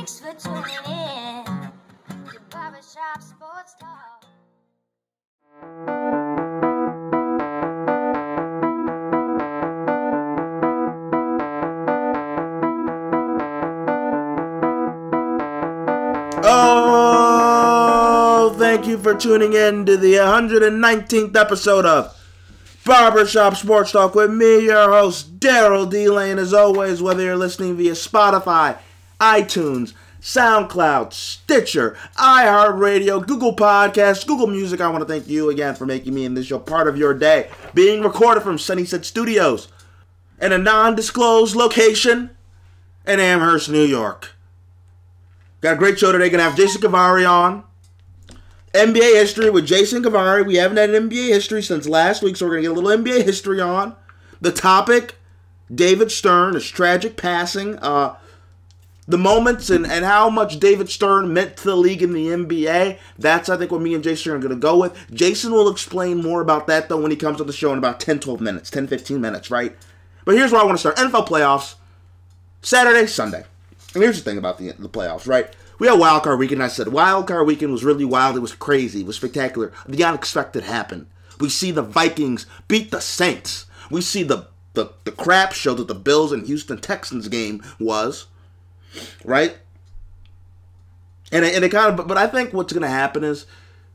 Thanks for tuning in to Barbershop Sports Talk. Oh, thank you for tuning in to the 119th episode of Barbershop Sports Talk with me, your host, Daryl D. Lane. As always, whether you're listening via Spotify, iTunes, SoundCloud, Stitcher, iHeartRadio, Google Podcasts, Google Music, I want to thank you again for making me and this show part of your day. Being recorded from Sunnyside Studios in a non disclosed location in Amherst, New York. Got a great show today. Gonna have Jason Cavari on. NBA history with Jason Cavari. We haven't had NBA history since last week, so we're gonna get a little NBA history on. The topic: David Stern, his tragic passing. Uh, the moments and, and how much David Stern meant to the league in the NBA. That's, I think, what me and Jason are going to go with. Jason will explain more about that, though, when he comes on the show in about 10, 12 minutes, 10, 15 minutes, right? But here's where I want to start NFL playoffs Saturday, Sunday. And here's the thing about the, the playoffs, right? We had wild card weekend. I said wild card weekend was really wild. It was crazy. It was spectacular. The unexpected happened. We see the Vikings beat the Saints. We see the the, the crap show that the Bills and Houston Texans game was, right? And it, and it kind of, but I think what's going to happen is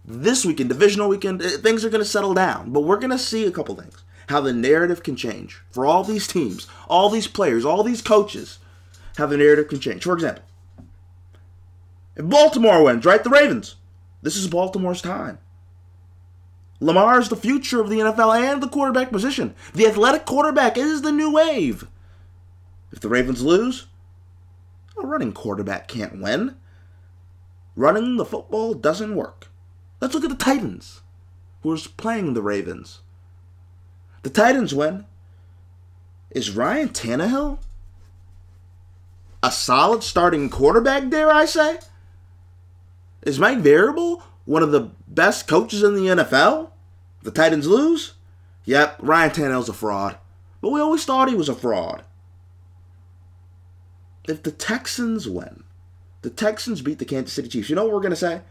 this weekend, divisional weekend, eh, things are going to settle down. But we're going to see a couple things. How the narrative can change for all these teams, all these players, all these coaches, how the narrative can change. For example, if Baltimore wins, right? The Ravens. This is Baltimore's time. Lamar is the future of the NFL and the quarterback position. The athletic quarterback is the new wave. If the Ravens lose, a running quarterback can't win. Running the football doesn't work. Let's look at the Titans, who is playing the Ravens. The Titans win. Is Ryan Tannehill a solid starting quarterback, dare I say? Is Mike Vrabel one of the best coaches in the NFL? The Titans lose? Yep, Ryan Tannehill's a fraud. But we always thought he was a fraud. If the Texans win, the Texans beat the Kansas City Chiefs, you know what we're going to say?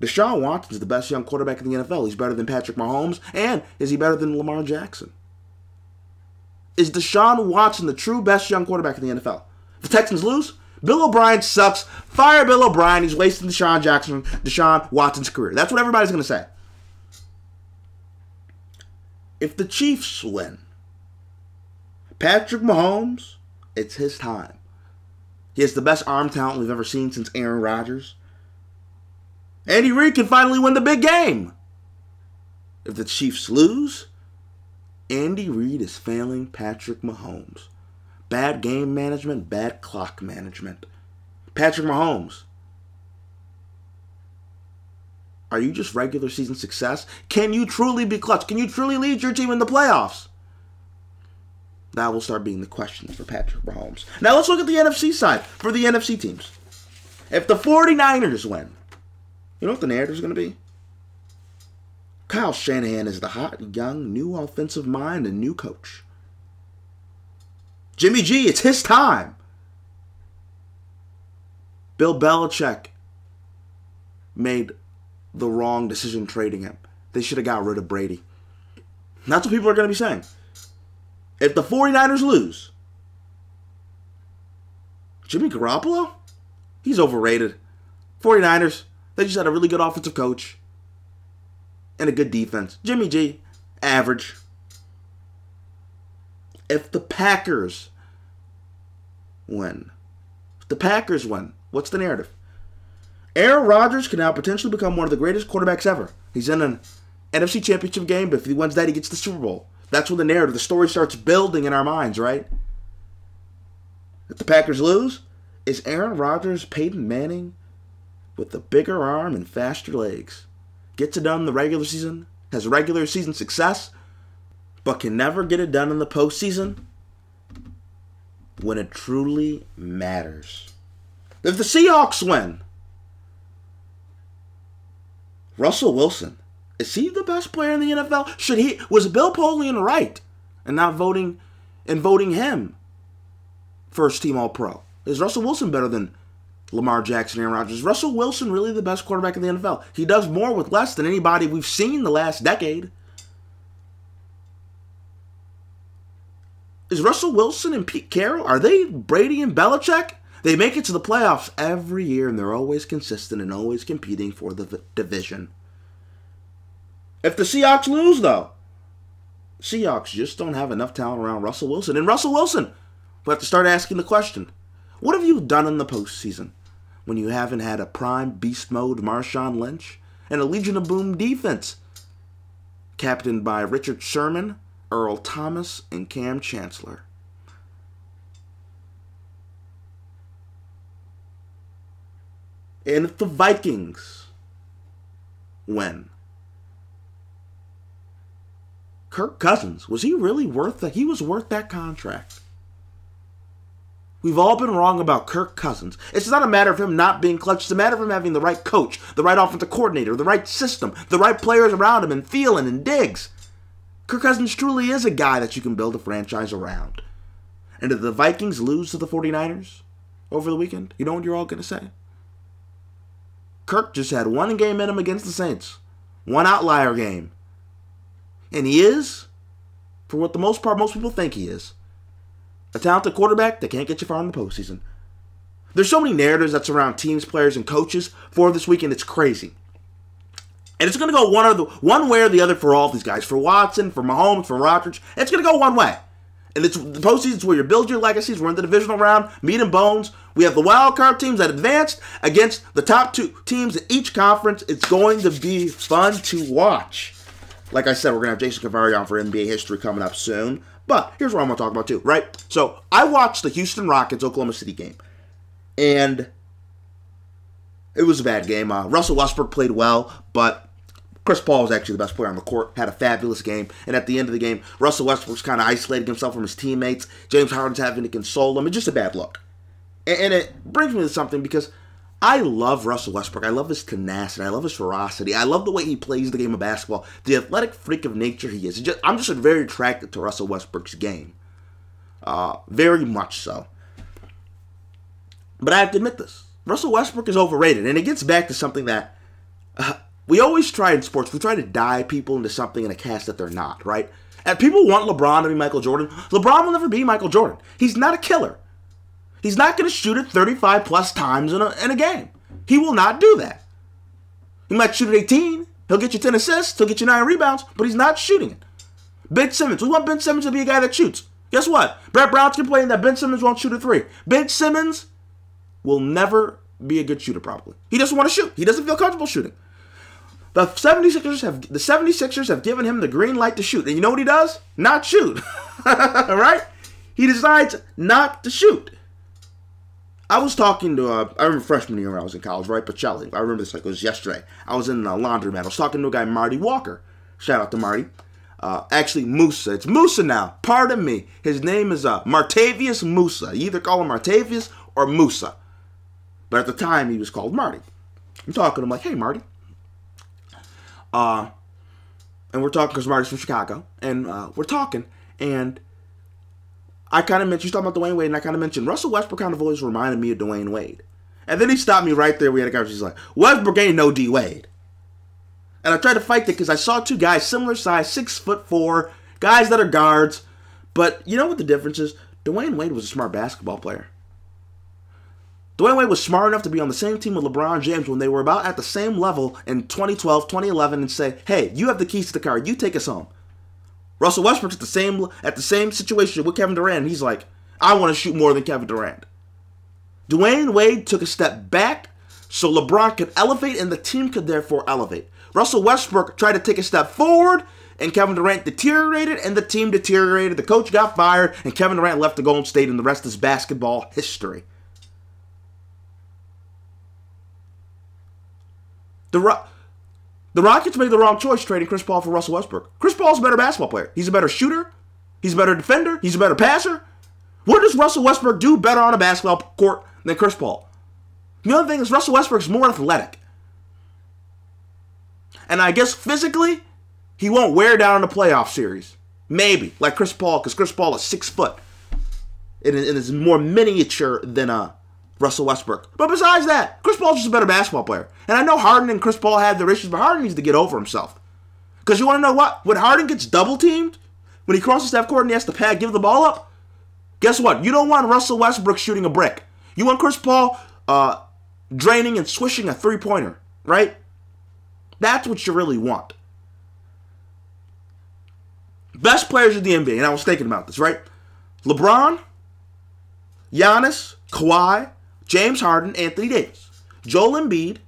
Deshaun Watson's the best young quarterback in the NFL. He's better than Patrick Mahomes, and is he better than Lamar Jackson? Is Deshaun Watson the true best young quarterback in the NFL? The Texans lose, Bill O'Brien sucks. Fire Bill O'Brien. He's wasting Deshaun Jackson, Deshaun Watson's career. That's what everybody's going to say. If the Chiefs win, Patrick Mahomes, it's his time. He has the best arm talent we've ever seen since Aaron Rodgers. Andy Reid can finally win the big game. If the Chiefs lose, Andy Reid is failing Patrick Mahomes. Bad game management, bad clock management. Patrick Mahomes. Are you just regular season success? Can you truly be clutch? Can you truly lead your team in the playoffs? That will start being the questions for Patrick Mahomes. Now let's look at the NFC side for the NFC teams. If the 49ers win, you know what the narrative is going to be? Kyle Shanahan is the hot, young, new offensive mind and new coach. Jimmy G, it's his time. Bill Belichick made the wrong decision trading him. They should have got rid of Brady. That's what people are going to be saying. If the 49ers lose, Jimmy Garoppolo? He's overrated. 49ers, they just had a really good offensive coach and a good defense. Jimmy G, average. If the Packers win, if the Packers win, what's the narrative? Aaron Rodgers can now potentially become one of the greatest quarterbacks ever. He's in an NFC Championship game, but if he wins that, he gets the Super Bowl. That's when the narrative, the story starts building in our minds, right? If the Packers lose, is Aaron Rodgers Peyton Manning with the bigger arm and faster legs? Gets it done in the regular season, has regular season success, but can never get it done in the postseason when it truly matters. If the Seahawks win, Russell Wilson, is he the best player in the NFL? Should he was Bill Polian right and not voting and voting him first team all pro? Is Russell Wilson better than Lamar Jackson, Aaron Rodgers? Is Russell Wilson really the best quarterback in the NFL? He does more with less than anybody we've seen the last decade. Is Russell Wilson and Pete Carroll, are they Brady and Belichick? They make it to the playoffs every year and they're always consistent and always competing for the v- division. If the Seahawks lose, though, Seahawks just don't have enough talent around Russell Wilson. And Russell Wilson, we have to start asking the question what have you done in the postseason when you haven't had a prime beast mode Marshawn Lynch and a Legion of Boom defense? Captained by Richard Sherman, Earl Thomas, and Kam Chancellor. And if the Vikings win, Kirk Cousins, was he really worth that? He was worth that contract. We've all been wrong about Kirk Cousins. It's not a matter of him not being clutch. It's a matter of him having the right coach, the right offensive coordinator, the right system, the right players around him, and Thielen and Diggs. Kirk Cousins truly is a guy that you can build a franchise around. And did the Vikings lose to the 49ers over the weekend? You know what you're all going to say? Kirk just had one game in him against the Saints, one outlier game. And he is, for what the most part most people think he is, a talented quarterback that can't get you far in the postseason. There's so many narratives that surround teams, players, and coaches for this weekend. It's crazy. And it's going to go one or the one way or the other for all these guys. For Watson, for Mahomes, for Rodgers, it's going to go one way. And it's the postseason's where you build your legacies. We're in the divisional round, meat and bones. We have the wild card teams that advanced against the top two teams in each conference. It's going to be fun to watch. Like I said, we're gonna have Jason Cavari on for NBA history coming up soon. But here's what I'm gonna talk about too, right? So I watched the Houston Rockets Oklahoma City game, and it was a bad game. Uh, Russell Westbrook played well, but Chris Paul was actually the best player on the court, had a fabulous game, and at the end of the game, Russell Westbrook's kind of isolating himself from his teammates. James Harden's having to console him. It's just a bad look. And, and it brings me to something because I love Russell Westbrook. I love his tenacity. I love his ferocity. I love the way he plays the game of basketball. The athletic freak of nature he is. Just, I'm just very attracted to Russell Westbrook's game. Uh, very much so. But I have to admit this. Russell Westbrook is overrated. And it gets back to something that uh, we always try in sports. We try to dye people into something in a cast that they're not, right? And people want LeBron to be Michael Jordan. LeBron will never be Michael Jordan. He's not a killer. He's not going to shoot it 35 plus times in a, in a game. He will not do that. He might shoot it 18. He'll get you 10 assists. He'll get you 9 rebounds, but he's not shooting it. Ben Simmons. We want Ben Simmons to be a guy that shoots. Guess what? Brett Brown's complaining that Ben Simmons won't shoot a three. Ben Simmons will never be a good shooter, probably. He doesn't want to shoot. He doesn't feel comfortable shooting. The 76ers have the 76ers have given him the green light to shoot. And you know what he does? Not shoot. right? He decides not to shoot. I was talking to, uh, I remember freshman year when I was in college, right? Pacelli. I remember this like it was yesterday. I was in a laundromat. I was talking to a guy, Marty Walker. Shout out to Marty. Uh, actually, Musa. It's Musa now. Pardon me. His name is uh, Martavius Musa. You either call him Martavius or Musa. But at the time, he was called Marty. I'm talking to him like, hey, Marty. Uh, and we're talking because Marty's from Chicago. And uh, we're talking. And I kind of mentioned, you talking about Dwyane Wade, and I kind of mentioned Russell Westbrook kind of always reminded me of Dwyane Wade. And then he stopped me right there. We had a conversation. He's like, Westbrook ain't no D Wade. And I tried to fight that because I saw two guys similar size, six foot four, guys that are guards. But you know what the difference is? Dwyane Wade was a smart basketball player. Dwyane Wade was smart enough to be on the same team with LeBron James when they were about at the same level in 2012, 2011, and say, "Hey, you have the keys to the car. You take us home." Russell Westbrook's at the same at the same situation with Kevin Durant. He's like, "I want to shoot more than Kevin Durant." Dwyane Wade took a step back so LeBron could elevate and the team could therefore elevate. Russell Westbrook tried to take a step forward and Kevin Durant deteriorated and the team deteriorated. The coach got fired and Kevin Durant left the Golden State and the rest is basketball history. The the Rockets made the wrong choice trading Chris Paul for Russell Westbrook. Chris Paul's a better basketball player. He's a better shooter. He's a better defender. He's a better passer. What does Russell Westbrook do better on a basketball court than Chris Paul? The other thing is Russell Westbrook's more athletic. And I guess physically, he won't wear down in the playoff series. Maybe, like Chris Paul, because Chris Paul is six foot. It is, more miniature than uh, Russell Westbrook. But besides that, Chris Paul's just a better basketball player. And I know Harden and Chris Paul have their issues, but Harden needs to get over himself. Because you want to know what? When Harden gets double teamed, when he crosses that court and he has to pad, give the ball up, guess what? You don't want Russell Westbrook shooting a brick. You want Chris Paul uh, draining and swishing a three pointer, right? That's what you really want. Best players of the NBA, and I was thinking about this, right? LeBron, Giannis, Kawhi, James Harden, Anthony Davis, Joel Embiid.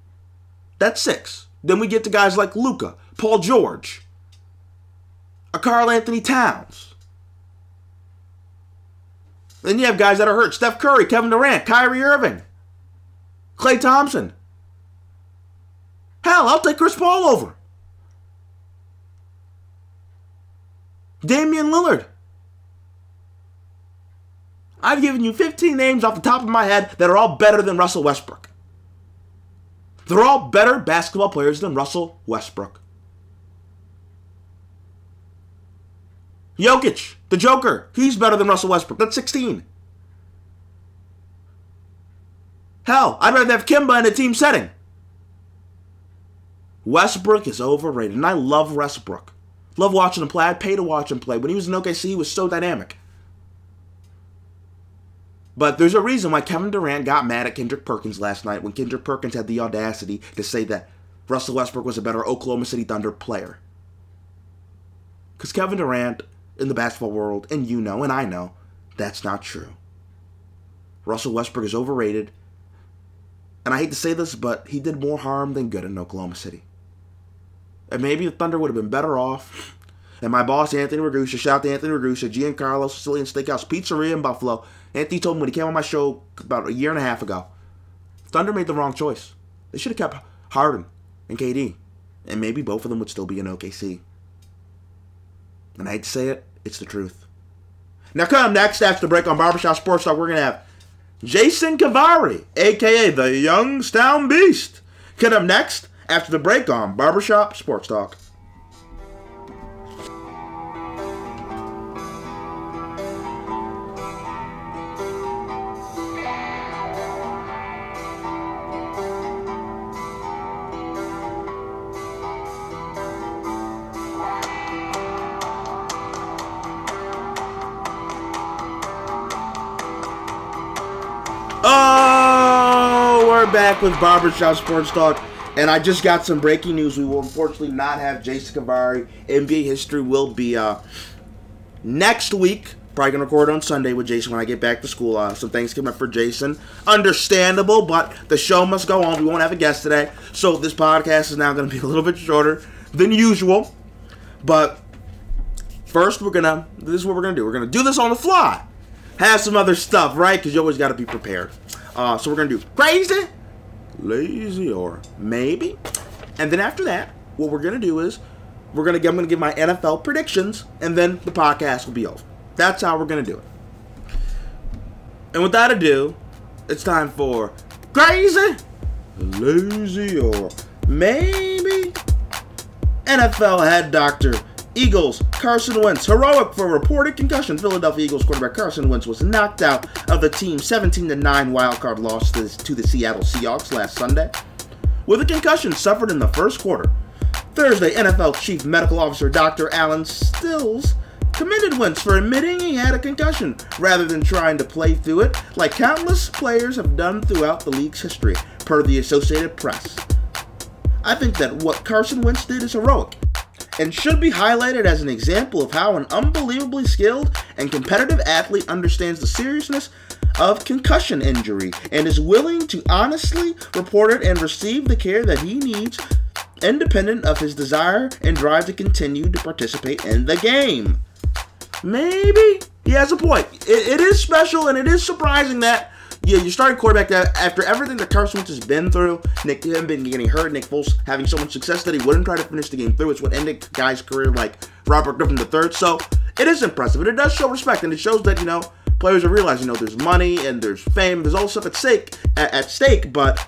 That's six. Then we get to guys like Luka, Paul George, a Karl Anthony Towns. Then you have guys that are hurt: Steph Curry, Kevin Durant, Kyrie Irving, Klay Thompson. Hell, I'll take Chris Paul over. Damian Lillard. I've given you 15 names off the top of my head that are all better than Russell Westbrook. They're all better basketball players than Russell Westbrook. Jokic, the Joker, he's better than Russell Westbrook. That's 16. Hell, I'd rather have Kemba in a team setting. Westbrook is overrated, and I love Westbrook. Love watching him play. I'd pay to watch him play. When he was in OKC, he was so dynamic. But there's a reason why Kevin Durant got mad at Kendrick Perkins last night when Kendrick Perkins had the audacity to say that Russell Westbrook was a better Oklahoma City Thunder player. Because Kevin Durant, in the basketball world, and you know, and I know, that's not true. Russell Westbrook is overrated. And I hate to say this, but he did more harm than good in Oklahoma City. And maybe the Thunder would have been better off. And my boss, Anthony Ragusa, shout out to Anthony Ragusa, Giancarlo Sicilian Steakhouse Pizzeria in Buffalo. Anthony told me when he came on my show about a year and a half ago, Thunder made the wrong choice. They should have kept Harden and KD. And maybe both of them would still be in OKC. And I hate to say it, it's the truth. Now, come next after the break on Barbershop Sports Talk, we're to have Jason Cavari, aka the Youngstown Beast. Coming up next after the break on Barbershop Sports Talk. Back with Barbershop Sports Talk. And I just got some breaking news. We will unfortunately not have Jason Cavari. NBA history will be uh, next week. Probably gonna record on Sunday with Jason when I get back to school. Uh, some things up for Jason. Understandable, but the show must go on. We won't have a guest today, so this podcast is now gonna be a little bit shorter than usual. But first, we're gonna. This is what we're gonna do. We're gonna do this on the fly. Have some other stuff, right? Because you always got to be prepared. Uh, so we're gonna do crazy, lazy, or maybe. And then after that, what we're gonna do is we're gonna I'm gonna give my NFL predictions, and then the podcast will be over. That's how we're gonna do it. And without ado, it's time for crazy, lazy, or maybe. NFL head doctor Eagles Carson Wentz heroic for reported concussion. Philadelphia Eagles quarterback Carson Wentz was knocked out of the team's 17 9 wildcard loss to, to the Seattle Seahawks last Sunday with a concussion suffered in the first quarter. Thursday, NFL Chief Medical Officer Dr. Allen Sills commended Wentz for admitting he had a concussion rather than trying to play through it like countless players have done throughout the league's history, per the Associated Press. I think that what Carson Wentz did is heroic and should be highlighted as an example of how an unbelievably skilled and competitive athlete understands the seriousness of concussion injury and is willing to honestly report it and receive the care that he needs independent of his desire and drive to continue to participate in the game. Maybe he has a point. it, it is special and it is surprising that yeah, you starting quarterback after everything that Carson Wentz has been through, Nick been getting hurt, Nick Foles having so much success that he wouldn't try to finish the game through. It's what ended guys' career like Robert Griffin III. So it is impressive, and it does show respect, and it shows that you know players are realizing you know there's money and there's fame, there's all stuff at stake at, at stake, but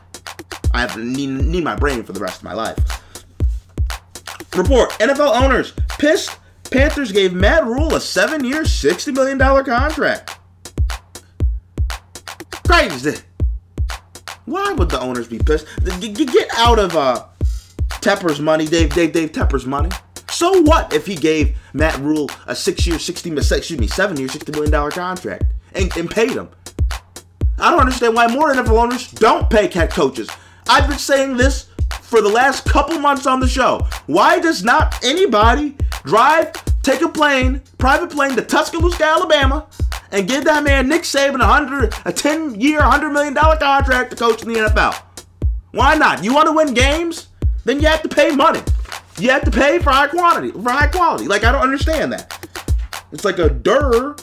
I have to need, need my brain for the rest of my life. Report: NFL owners pissed. Panthers gave Matt Rhule a seven-year, $60 million contract. Crazy. Why would the owners be pissed? Get out of uh, Tepper's money, Dave, Dave, Dave Tepper's money. So what if he gave Matt Rhule a six-year, sixty, excuse me, seven-year, sixty million dollar contract and, and paid him? I don't understand why more NFL owners don't pay head coaches. I've been saying this for the last couple months on the show. Why does not anybody drive, take a plane, private plane to Tuscaloosa, Alabama, and give that man Nick Saban a hundred, a ten-year, hundred million dollar contract to coach in the NFL? Why not? You want to win games? Then you have to pay money. You have to pay for high quantity, for high quality. Like I don't understand that. It's like a dur.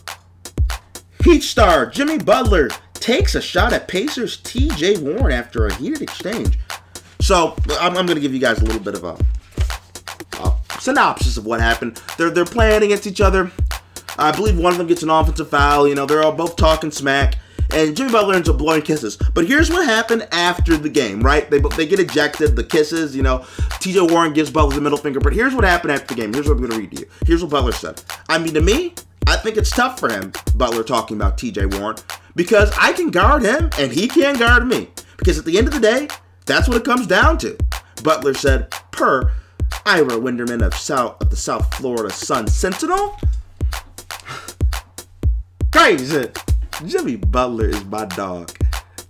Heat star Jimmy Butler takes a shot at Pacers T.J. Warren after a heated exchange. So I'm, I'm going to give you guys a little bit of a, a synopsis of what happened. They're they're playing against each other. I believe one of them gets an offensive foul. You know, they're all both talking smack. And Jimmy Butler ends up blowing kisses. But here's what happened after the game, right? They they get ejected, the kisses, you know. TJ Warren gives Butler the middle finger. But here's what happened after the game. Here's what I'm going to read to you. Here's what Butler said. I mean, to me, I think it's tough for him, Butler talking about TJ Warren, because I can guard him and he can't guard me. Because at the end of the day, that's what it comes down to. Butler said, per Ira Winderman of South of the South Florida Sun Sentinel. Crazy. Jimmy Butler is my dog.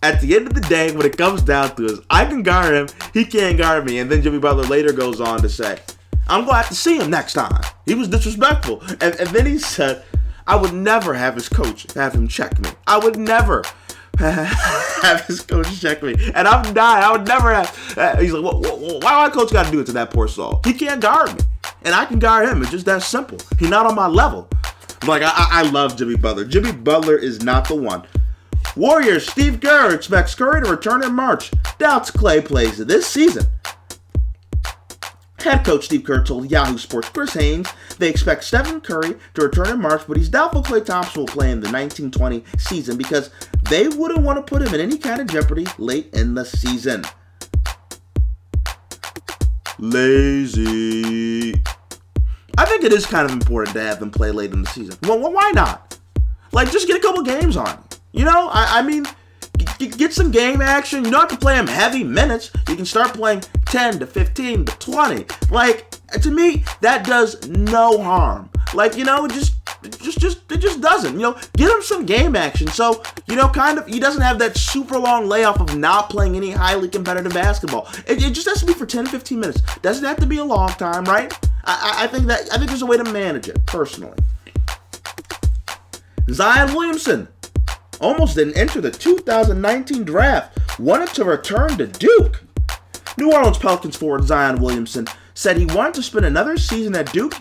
At the end of the day, when it comes down to it, I can guard him, he can't guard me. And then Jimmy Butler later goes on to say, I'm glad to see him next time. He was disrespectful. And, and then he said, I would never have his coach have him check me. I would never have his coach check me. And I'm dying. I would never have. uh, he's like, why my coach got to do it to that poor soul? He can't guard me. And I can guard him. It's just that simple. He's not on my level. Like, I, I, love Jimmy Butler. Jimmy Butler is not the one. Warriors, Steve Kerr expects Curry to return in March. Doubts Klay plays this season. Head coach Steve Kerr told Yahoo Sports Chris Haynes they expect Stephen Curry to return in March, but he's doubtful Klay Thompson will play in the 1920 season because they wouldn't want to put him in any kind of jeopardy late in the season. Lazy. I think it is kind of important to have them play late in the season. Well, well why not? Like, just get a couple games on. You know, I, I mean, g- get some game action. You don't have to play them heavy minutes. You can start playing 10 to 15 to 20. Like, to me, that does no harm. Like, you know, just, it just, just, it just doesn't. You know, get him some game action. So, you know, kind of, he doesn't have that super long layoff of not playing any highly competitive basketball. It, it just has to be for 10 15 minutes. Doesn't have to be a long time, right? I, I, think that, I think there's a way to manage it, personally. Zion Williamson almost didn't enter the 2019 draft, wanted to return to Duke. New Orleans Pelicans forward Zion Williamson said he wanted to spend another season at Duke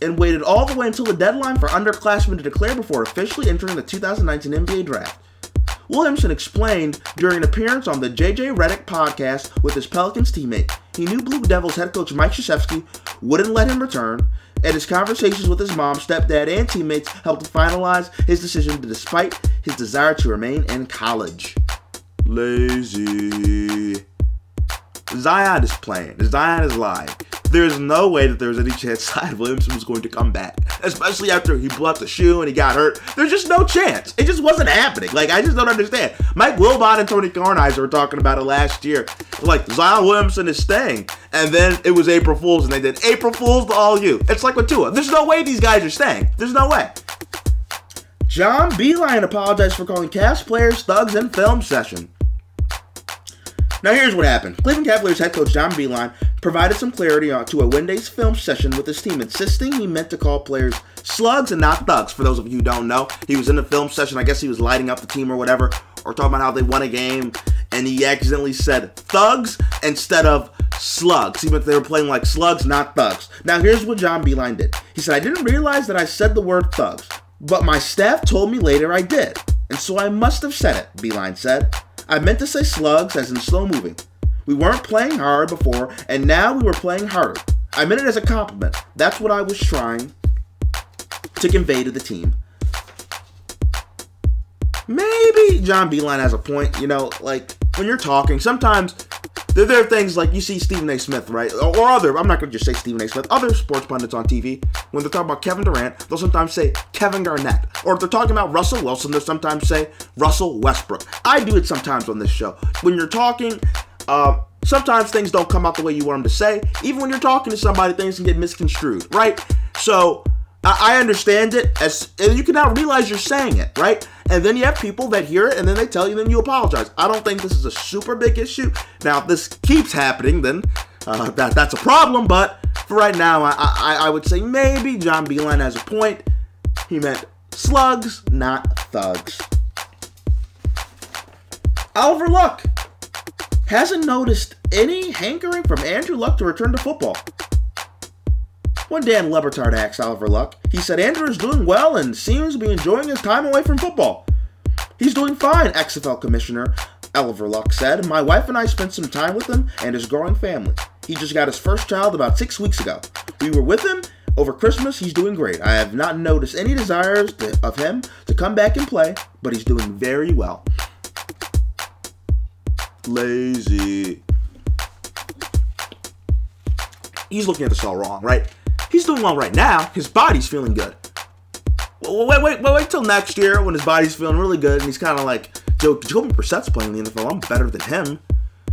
and waited all the way until the deadline for underclassmen to declare before officially entering the 2019 NBA draft. Williamson explained during an appearance on the JJ Redick podcast with his Pelicans teammate he knew Blue Devils head coach Mike Krzyzewski wouldn't let him return, and his conversations with his mom, stepdad, and teammates helped finalize his decision despite his desire to remain in college. Lazy. Zion is playing. Zion is lying. There's no way that there's any chance Zion Williamson was going to come back, especially after he blew out the shoe and he got hurt. There's just no chance. It just wasn't happening. Like I just don't understand. Mike Wilbon and Tony Kornheiser were talking about it last year. Like Zion Williamson is staying, and then it was April Fools, and they did April Fools to all you. It's like with Tua. There's no way these guys are staying. There's no way. John Beilein apologized for calling Cavs players thugs in film session. Now here's what happened. Cleveland Cavaliers head coach John Beilein provided some clarity to a Wednesday's film session with his team, insisting he meant to call players slugs and not thugs. For those of you who don't know, he was in the film session. I guess he was lighting up the team or whatever, or talking about how they won a game, and he accidentally said thugs instead of slugs. He meant they were playing like slugs, not thugs. Now here's what John Beilein did. He said, I didn't realize that I said the word thugs, but my staff told me later I did, and so I must have said it, Beilein said. I meant to say slugs as in slow moving. We weren't playing hard before, and now we were playing harder. I meant it as a compliment. That's what I was trying to convey to the team. Maybe John Beilein has a point. You know, like when you're talking, sometimes there, there are things like you see Stephen A. Smith, right? Or, or other, I'm not going to just say Stephen A. Smith, other sports pundits on TV. when they're talking about Kevin Durant, they'll sometimes say Kevin Garnett. Or if they're talking about Russell Wilson, they'll sometimes say Russell Westbrook. I do it sometimes on this show. When you're talking, uh, sometimes things don't come out the way you want them to say. Even when you're talking to somebody, things can get misconstrued, right? So I, I understand it as and you can now realize you're saying it, right? And then you have people that hear it and then they tell you, then you apologize. I don't think this is a super big issue. Now, if this keeps happening, then uh, that that's a problem. But for right now, I, I I would say maybe John Beilein has a point. He meant slugs, not thugs. Oliver Luck hasn't noticed any hankering from Andrew Luck to return to football. When Dan Le Batard asked Oliver Luck, he said Andrew is doing well and seems to be enjoying his time away from football. He's doing fine, XFL Commissioner Oliver Luck said. My wife and I spent some time with him and his growing family. He just got his first child about six weeks ago. We were with him over Christmas. He's doing great. I have not noticed any desires to, of him to come back and play, but he's doing very well. Lazy. He's looking at this all wrong, right? He's doing well right now. His body's feeling good. Wait, wait, wait, wait, till next year when his body's feeling really good and he's kind of like, Joe, Jacoby Brissett's playing in the NFL. I'm better than him.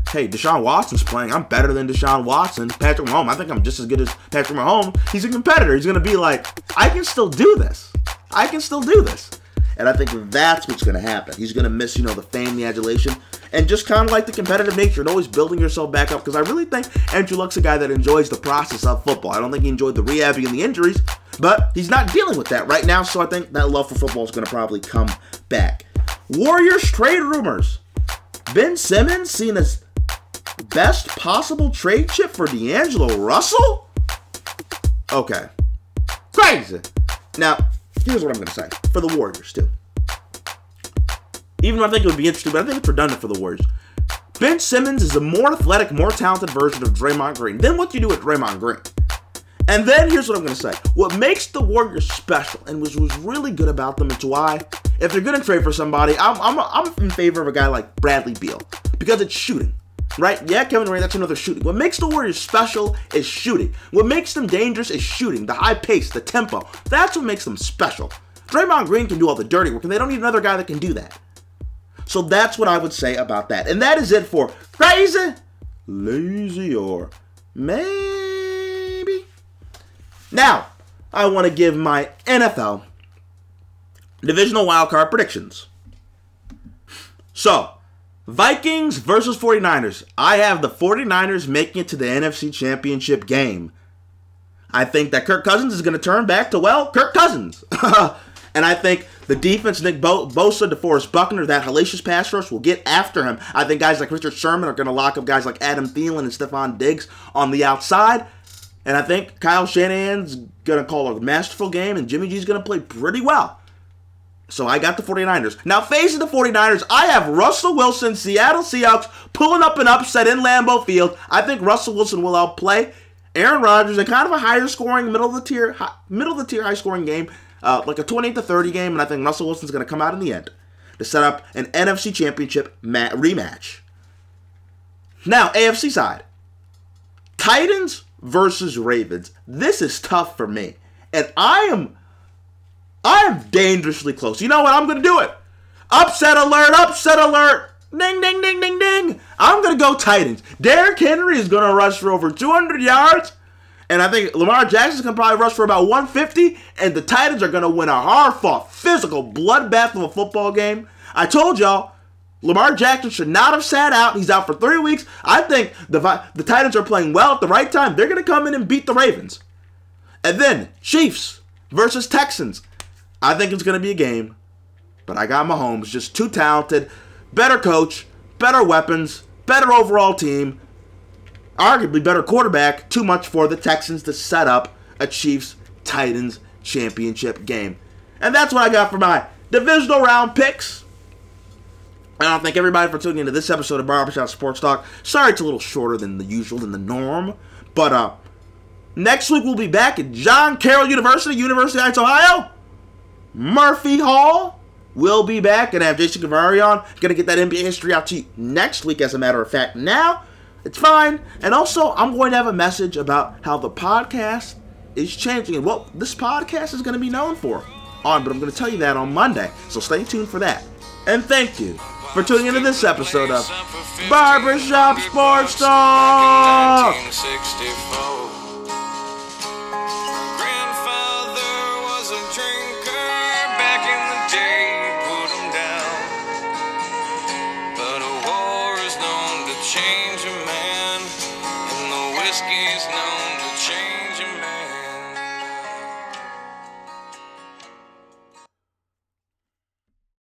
Hey, Deshaun Watson's playing. I'm better than Deshaun Watson. Patrick Mahomes, I think I'm just as good as Patrick Mahomes. He's a competitor. He's going to be like, I can still do this. I can still do this. And I think that's what's going to happen. He's going to miss, you know, the fame, the adulation, and just kind of like the competitive nature and always building yourself back up. Because I really think Andrew Luck's a guy that enjoys the process of football. I don't think he enjoyed the rehabbing and the injuries, but he's not dealing with that right now. So I think that love for football is going to probably come back. Warriors trade rumors. Ben Simmons seen as best possible trade chip for D'Angelo Russell? Okay. Crazy. Now, here's what I'm going to say for the Warriors, too. Even though I think it would be interesting, but I think it's redundant for the Warriors. Ben Simmons is a more athletic, more talented version of Draymond Green. Then what do you do with Draymond Green? And then here's what I'm going to say. What makes the Warriors special and was, was really good about them is why, if they're going to trade for somebody, I'm, I'm, I'm in favor of a guy like Bradley Beal because it's shooting. Right? Yeah, Kevin Durant, that's another shooting. What makes the Warriors special is shooting. What makes them dangerous is shooting. The high pace, the tempo. That's what makes them special. Draymond Green can do all the dirty work, and they don't need another guy that can do that. So that's what I would say about that. And that is it for crazy, lazy, or maybe. Now, I want to give my NFL divisional wildcard predictions. So, Vikings versus 49ers. I have the 49ers making it to the NFC Championship game. I think that Kirk Cousins is going to turn back to, well, Kirk Cousins. and I think the defense, Nick Bo- Bosa, DeForest Buckner, that hellacious pass rush will get after him. I think guys like Richard Sherman are going to lock up guys like Adam Thielen and Stefon Diggs on the outside. And I think Kyle Shanahan's going to call a masterful game, and Jimmy G's going to play pretty well. So I got the 49ers. Now, facing the 49ers, I have Russell Wilson, Seattle Seahawks, pulling up an upset in Lambeau Field. I think Russell Wilson will outplay Aaron Rodgers in kind of a higher scoring, middle of the tier, high, middle of the tier, high scoring game, uh, like a 28 to 30 game, and I think Russell Wilson's going to come out in the end to set up an NFC Championship mat- rematch. Now, AFC side, Titans versus Ravens. This is tough for me, and I am I am dangerously close. You know what? I'm going to do it. Upset alert, upset alert. Ding, ding, ding, ding, ding. I'm going to go Titans. Derrick Henry is going to rush for over 200 yards. And I think Lamar Jackson can probably rush for about 150. And the Titans are going to win a hard fought, physical bloodbath of a football game. I told y'all, Lamar Jackson should not have sat out. He's out for three weeks. I think the, the Titans are playing well at the right time. They're going to come in and beat the Ravens. And then Chiefs versus Texans. I think it's going to be a game, but I got Mahomes, just too talented, better coach, better weapons, better overall team, arguably better quarterback. Too much for the Texans to set up a Chiefs Titans championship game. And that's what I got for my divisional round picks. I want to thank everybody for tuning into this episode of Barbershop Sports Talk. Sorry it's a little shorter than the usual, than the norm. But uh, next week we'll be back at John Carroll University, University Heights, Ohio. Murphy Hall will be back and have Jason Cavari on. Gonna get that NBA history out to you next week, as a matter of fact. Now, it's fine. And also, I'm going to have a message about how the podcast is changing and what this podcast is to be known for. On, but I'm to tell you that on Monday, so stay tuned for that. And thank you for tuning into this episode of Barbershop Sports Talk.